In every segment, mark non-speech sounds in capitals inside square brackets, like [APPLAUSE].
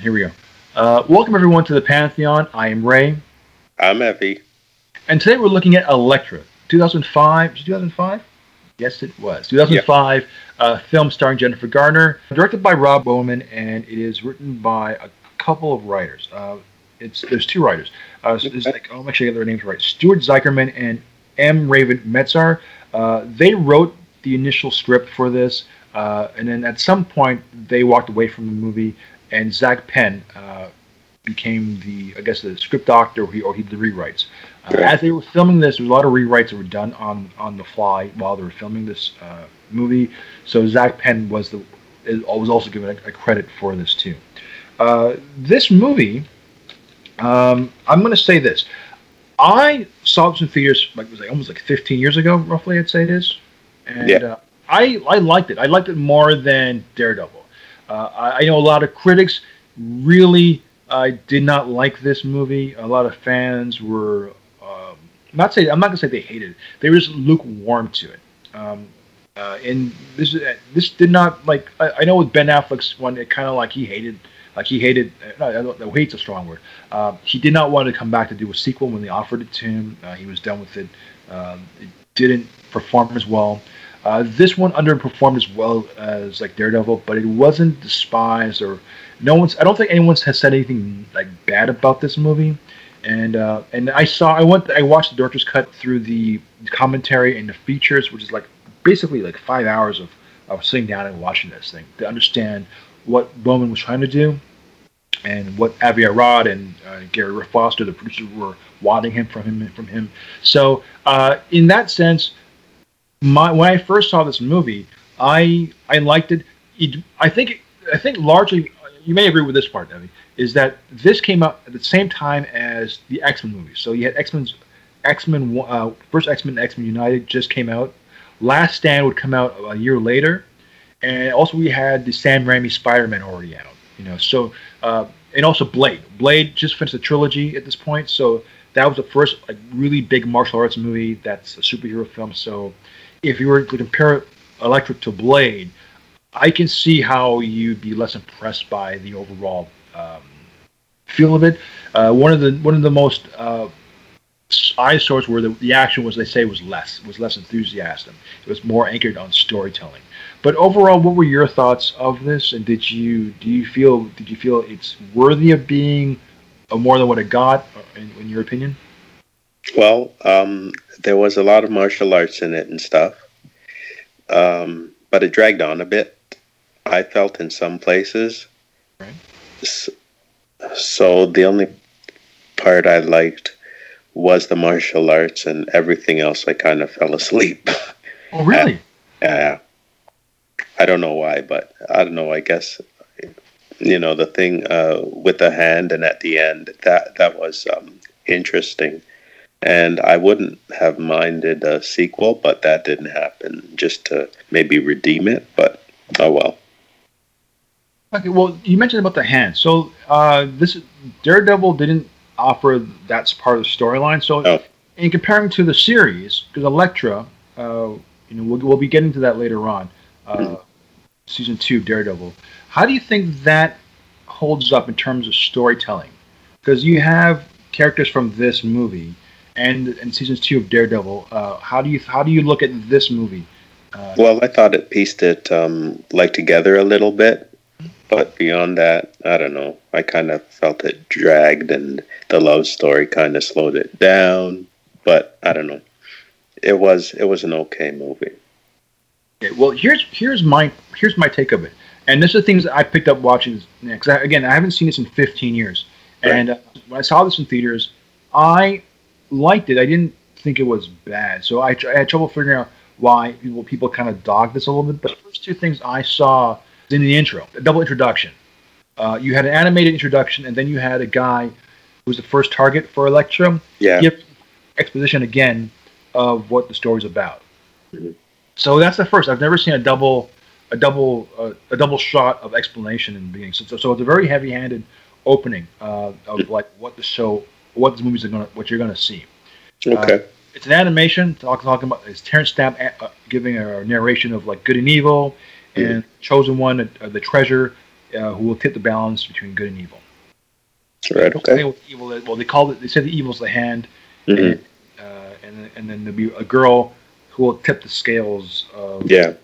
Here we go. Uh, welcome everyone to the Pantheon. I am Ray, I'm Effie. and today we're looking at Elektra, 2005. Was it 2005? Yes, it was 2005. Uh, film starring Jennifer Garner, directed by Rob Bowman, and it is written by a couple of writers. Uh, it's there's two writers. Uh, so there's like, I'll make sure I get their names right. Stuart Zicherman and M. Raven Metzner. Uh, they wrote the initial script for this, uh, and then at some point they walked away from the movie, and Zak Penn uh, became the, I guess, the script doctor, or he, or he did the rewrites. Uh, As they were filming this, there was a lot of rewrites that were done on on the fly while they were filming this uh, movie. So Zak Penn was the was also given a, a credit for this too. Uh, this movie, um, I'm going to say this. I saw this in theaters like it was like almost like 15 years ago, roughly. I'd say it is, and Yeah. uh, I I liked it. I liked it more than Daredevil. Uh, I, I know a lot of critics really uh, did not like this movie. A lot of fans were um, not say I'm not gonna say they hated it. They were just lukewarm to it. Um, uh, and this this did not like I, I know with Ben Affleck's one, it kind of like he hated like he hated. No, no, hate's a strong word. Uh, he did not want to come back to do a sequel when they offered it to him. Uh, he was done with it. Um, it didn't perform as well. Uh, this one underperformed as well as like Daredevil, but it wasn't despised or no one's. I don't think anyone has said anything like bad about this movie. And uh, and I saw I went I watched the director's cut through the commentary and the features, which is like basically like five hours of, of sitting down and watching this thing to understand what Bowman was trying to do and what Avi Arad and uh, Gary Foster, the producers, were wanting him from him from him. So uh, in that sense, my when I first saw this movie, I I liked it. I think I think largely you may agree with this part, Debbie, is that this came out at the same time as the X Men movies. So you had X Men's X Men uh, first X Men X Men United just came out. Last Stand would come out a year later, and also we had the Sam Raimi Spider Man already out. You know, so uh, and also Blade. Blade just finished the trilogy at this point, so that was the first like really big martial arts movie that's a superhero film. So if you were to compare Elektra to Blade, I can see how you'd be less impressed by the overall um, feel of it. Uh, one of the one of the most uh, eyesores where the, the action was they say was less was less enthusiastic. It was more anchored on storytelling. But overall, what were your thoughts of this? And did you do you feel did you feel it's worthy of being more than what it got, in, in your opinion? Well, um, there was a lot of martial arts in it and stuff, um, but it dragged on a bit. I felt in some places. Right. S- So the only part I liked was the martial arts, and everything else I kind of fell asleep. [LAUGHS] Oh, really? Yeah. I don't know why, but I don't know. I guess you know the thing uh, with the hand and at the end that that was um, interesting, and I wouldn't have minded a sequel, but that didn't happen. Just to maybe redeem it, but oh well. Okay, well, you mentioned about the hand. So uh, this Daredevil didn't offer that's part of the storyline. So No. in comparing to the series, because Elektra, uh, you know, we'll, we'll be getting to that later on, uh, Mhm. season two of Daredevil. How do you think that holds up in terms of storytelling? Because you have characters from this movie and and season two of Daredevil. Uh, how do you how do you look at this movie? Uh, Well, I thought it pieced it um, like together a little bit, but beyond that, I don't know. I kind of felt it dragged, and the love story kind of slowed it down. But I don't know. It was it was an okay movie. Okay, well, here's here's my here's my take of it, and this is things that I picked up watching. Because again, I haven't seen this in 15 years, and uh, when I saw this in theaters, I liked it. I didn't think it was bad, so I, I had trouble figuring out why people people kind of dogged this a little bit. But the first two things I saw in the intro, a double introduction. Uh, you had an animated introduction, and then you had a guy who was the first target for Elektra Yeah, give exposition again of what the story's about. Mhm. So that's the first. I've never seen a double, a double, uh, a double shot of explanation in the beginning. So, so, so it's a very heavy-handed opening uh, of like what the show, what the movies are gonna, what you're gonna see. okay. It's an animation talk, talking about is Terence Stamp uh, giving a narration of like good and evil, and chosen one, uh, the treasure uh, who will tip the balance between good and evil. Right. Okay. Evil. Well, they call it. They said the evil's the hand, Mhm. and, uh, and then- and then there'll be a girl who will tip the scales. Of, Yeah.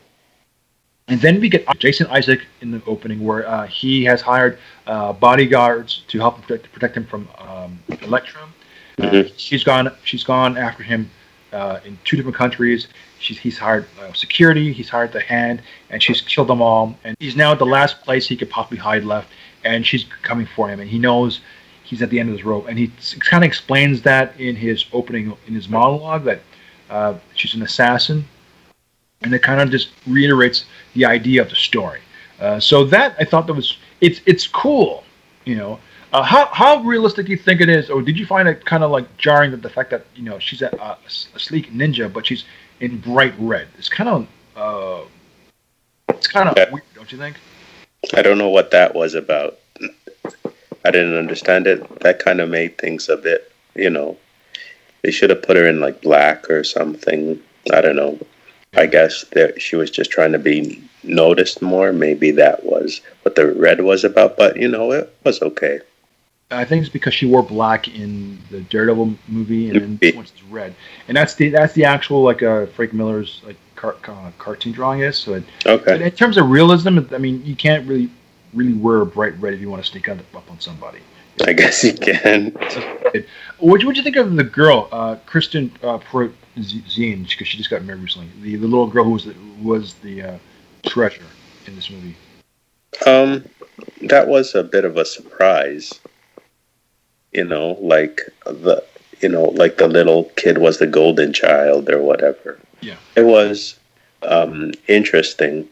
And then we get Jason Isaac in the opening, where uh, he has hired uh, bodyguards to help protect, protect him from um, Elektra. Uh, Mhm. she's gone. She's gone after him uh, in two different countries. She's, he's hired uh, security. He's hired the hand, and she's killed them all. And he's now at the last place he could possibly hide left. And she's coming for him, and he knows he's at the end of his rope. And he kind of explains that in his opening, in his monologue, that uh, she's an assassin, and it kind of just reiterates the idea of the story. Uh, so that I thought that was it's it's cool, you know. Uh, how how realistic do you think it is, or did you find it kind of like jarring that the fact that you know she's a, a, a sleek ninja, but she's in bright red? It's kind of uh, it's kind of Yeah. weird, don't you think? I don't know what that was about. I didn't understand it. That kind of made things a bit, you know. They should have put her in like black or something. I don't know. I guess that she was just trying to be noticed more. Maybe that was what the red was about. But you know, it was okay. I think it's because she wore black in the Daredevil movie, and then Yeah. one's red, and that's the that's the actual like uh, Frank Miller's like car, uh, cartoon drawing is. So it, But Okay. in terms of realism, I mean, you can't really really wear a bright red if you want to sneak up on somebody. I guess you can. [LAUGHS] What would you think of the girl, uh, Kristen uh, Zine? Because she just got married recently. The, the little girl who was the, was the uh, treasure in this movie. Um, that was a bit of a surprise. You know, like the you know, like the little kid was the golden child or whatever. Yeah. It was um, interesting.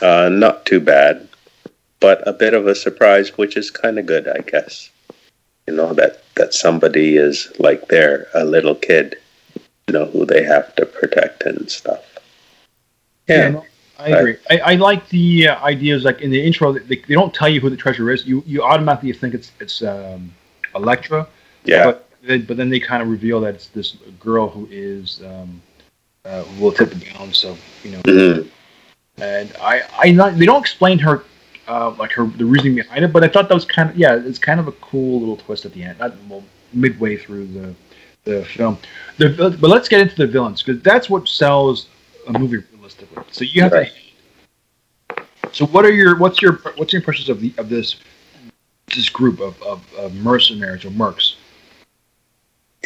Uh, not too bad, but a bit of a surprise, which is kind of good, I guess. You know that that somebody is like they're a little kid, you know, who they have to protect and stuff. Yeah. no, I agree. I, I like the uh, ideas like in the intro. They, they don't tell you who the treasure is. You you automatically think it's it's um, Elektra. yeah. But then, but then they kind of reveal that it's this girl who is um, uh, who will tip the balance So you know. Mhm. And I I not they don't explain her uh, like her the reasoning behind it, but I thought that was kind of yeah it's kind of a cool little twist at the end. Not well, midway through the the film. The, but let's get into the villains because that's what sells a movie realistically. So you have Right. to. So what are your what's your what's your impressions of the of this this group of, of, of mercenaries or mercs?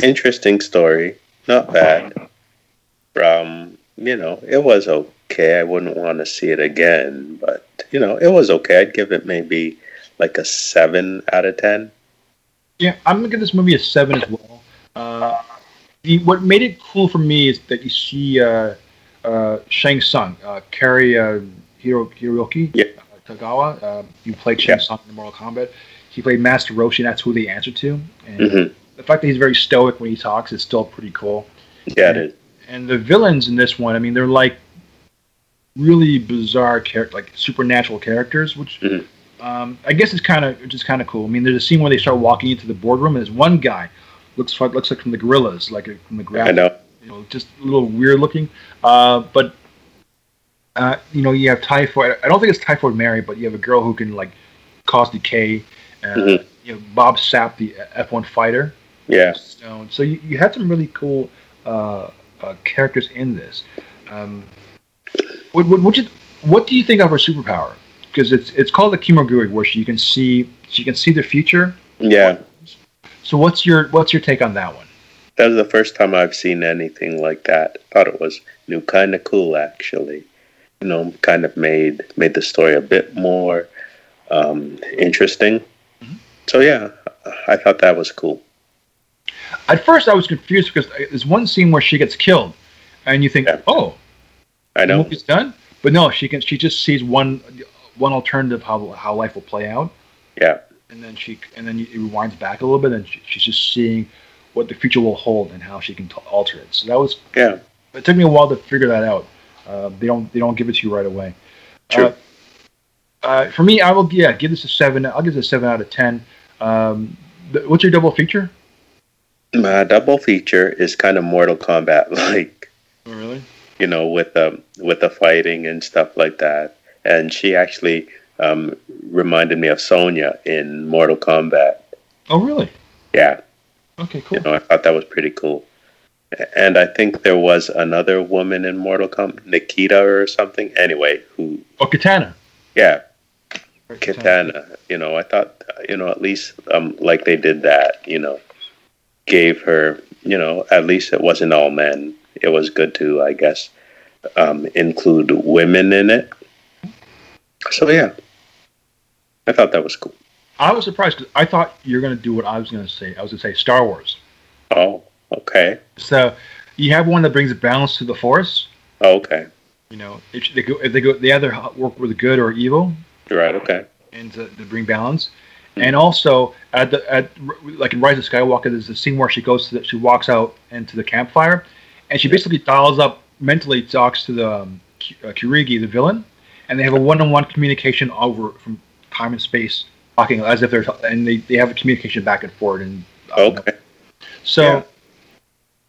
interesting story. Not bad. From you know, it was okay. I wouldn't want to see it again, but you know, it was okay. I'd give it maybe like a seven out of ten. Yeah, I'm gonna give this movie a seven as well. Uh, the, what made it cool for me is that you see uh, uh, Shang Tsung, uh, Cary uh, Hiro, Hiroki Yeah. uh, Tagawa. Uh, you played Shang Yeah. Tsung in Mortal Kombat. He played Master Roshi, and that's who they answer to. And hmm the fact that he's very stoic when he talks is still pretty cool. Yeah, it is. And the villains in this one, I mean, they're like really bizarre character, like supernatural characters, which Mhm. um, I guess is kind of which is kind of cool. I mean, there's a scene where they start walking into the boardroom, and there's one guy looks like looks like from the Gorillaz, like a, from the I graphic, know. you know, just a little weird looking. Uh, but uh, you know, you have Typhoid. I don't think it's Typhoid Mary, but you have a girl who can like cause decay. Uh, Mhm. You know, Bob Sapp, the F1 fighter. Yeah. Stone. So you, you had some really cool uh, uh, characters in this. Um, what, what, what, you, what do you think of her superpower? Because it's it's called the kimagure, where she can see she can see the future. Yeah. So what's your what's your take on that one? That was the first time I've seen anything like that. Thought it was new, kind of cool, actually. You know, kind of made made the story a bit more um, interesting. Mhm. So yeah, I thought that was cool. At first, I was confused because there's one scene where she gets killed, and you think, Yeah. oh, I know. movie's done. But no, she can she just sees one one alternative how how life will play out. Yeah. and then she and then it rewinds back a little bit, and she, she's just seeing what the future will hold and how she can t- alter it. So that was Yeah. it took me a while to figure that out. Uh, they don't they don't give it to you right away. True. Uh, uh, for me, I will yeah give this a seven. I'll give this a seven out of ten. Um, th- what's your double feature? My double feature is kind of Mortal Kombat [LAUGHS] like, Oh, really? You know, with the with the fighting and stuff like that. And she actually um, reminded me of Sonya in Mortal Kombat. Oh, really? Yeah. Okay, cool. You know, I thought that was pretty cool. And I think there was another woman in Mortal Kombat, Nikita or something. Anyway, who? Oh, Katana. Yeah, Katana. You know, I thought, you know, at least um, like they did that. You know, gave her, you know, at least it wasn't all men. It was good to, I guess, um, include women in it. So yeah, I thought that was cool. I was surprised because I thought you're going to do what I was going to say. I was going to say Star Wars. Oh, okay. So you have one that brings balance to the Force. Oh, okay. You know, if they go, if they go, they either work with good or evil. Right. Okay. And to, to bring balance, mm-hmm. and also at the at like in Rise of Skywalker, there's a scene where she goes to the, she walks out into the campfire, and she basically dials up mentally talks to the um, uh, Kurigi, the villain, and they have a one-on-one communication over from time and space, talking as if they're and they, they have a communication back and forth and uh, okay. So, yeah.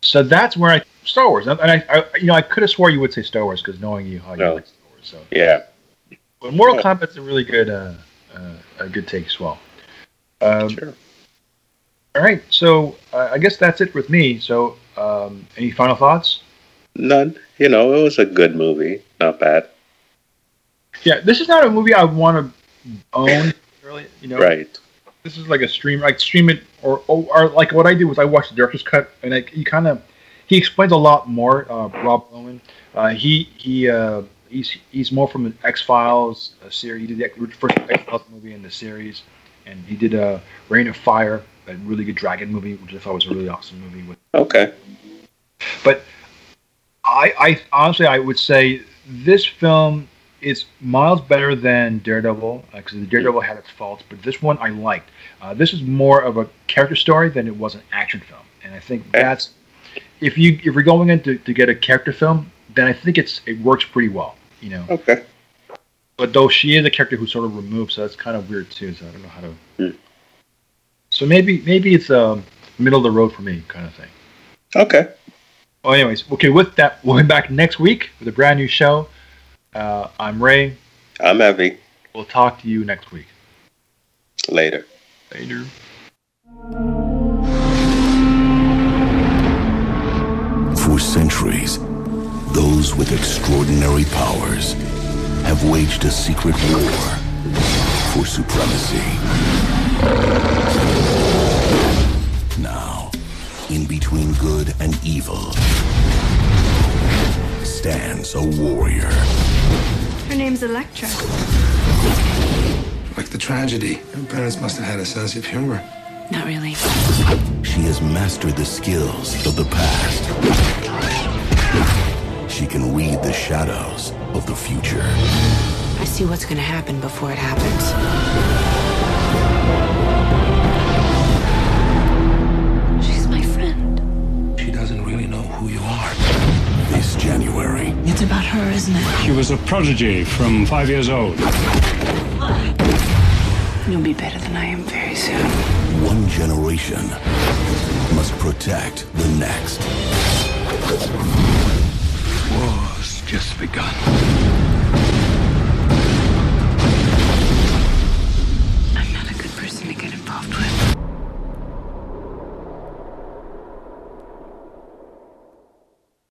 so that's where I Star Wars, and I, I you know I could have swore you would say Star Wars because knowing you how you no. like Star Wars. So yeah, but Mortal yeah. Kombat's a really good uh, uh, a good take as well. Um, sure. All right, so uh, I guess that's it with me. So, um, any final thoughts? None. You know, it was a good movie. Not bad. Yeah, this is not a movie I want to own. Really, you know. Right. This is like a stream, like stream it, or, or, like what I do was I watch the director's cut, and I, he kind of he explains a lot more. Uh, Rob Bowman. Uh, he he uh, he's he's more from the X Files series. He did the first X Files movie in the series, and he did a uh, Reign of Fire, a really good dragon movie, which I thought was a really awesome movie. With okay. But I, I honestly I would say this film is miles better than Daredevil because uh, the Daredevil had its faults, but this one I liked. Uh, this is more of a character story than it was an action film, and I think that's if you if you're going in to, to get a character film, then I think it's it works pretty well. You know. Okay. But though she is a character who's sort of removed, so that's kind of weird too. So I don't know how to. Hmm. So maybe maybe it's a um, middle of the road for me kind of thing. Okay. Well, anyways, okay. With that, we'll be back next week with a brand new show. Uh, I'm Ray. I'm Evie. We'll talk to you next week. Later. Later. For centuries, those with extraordinary powers have waged a secret war for supremacy. Now, in between good and evil, stands a warrior. Her name's Elektra. Like the tragedy. Her parents must have had a sense of humor. Not really. She has mastered the skills of the past. She can read the shadows of the future. I see what's going to happen before it happens. It's about her, isn't it? She was a prodigy from five years old. You'll be better than I am very soon. One generation must protect the next. War's just begun.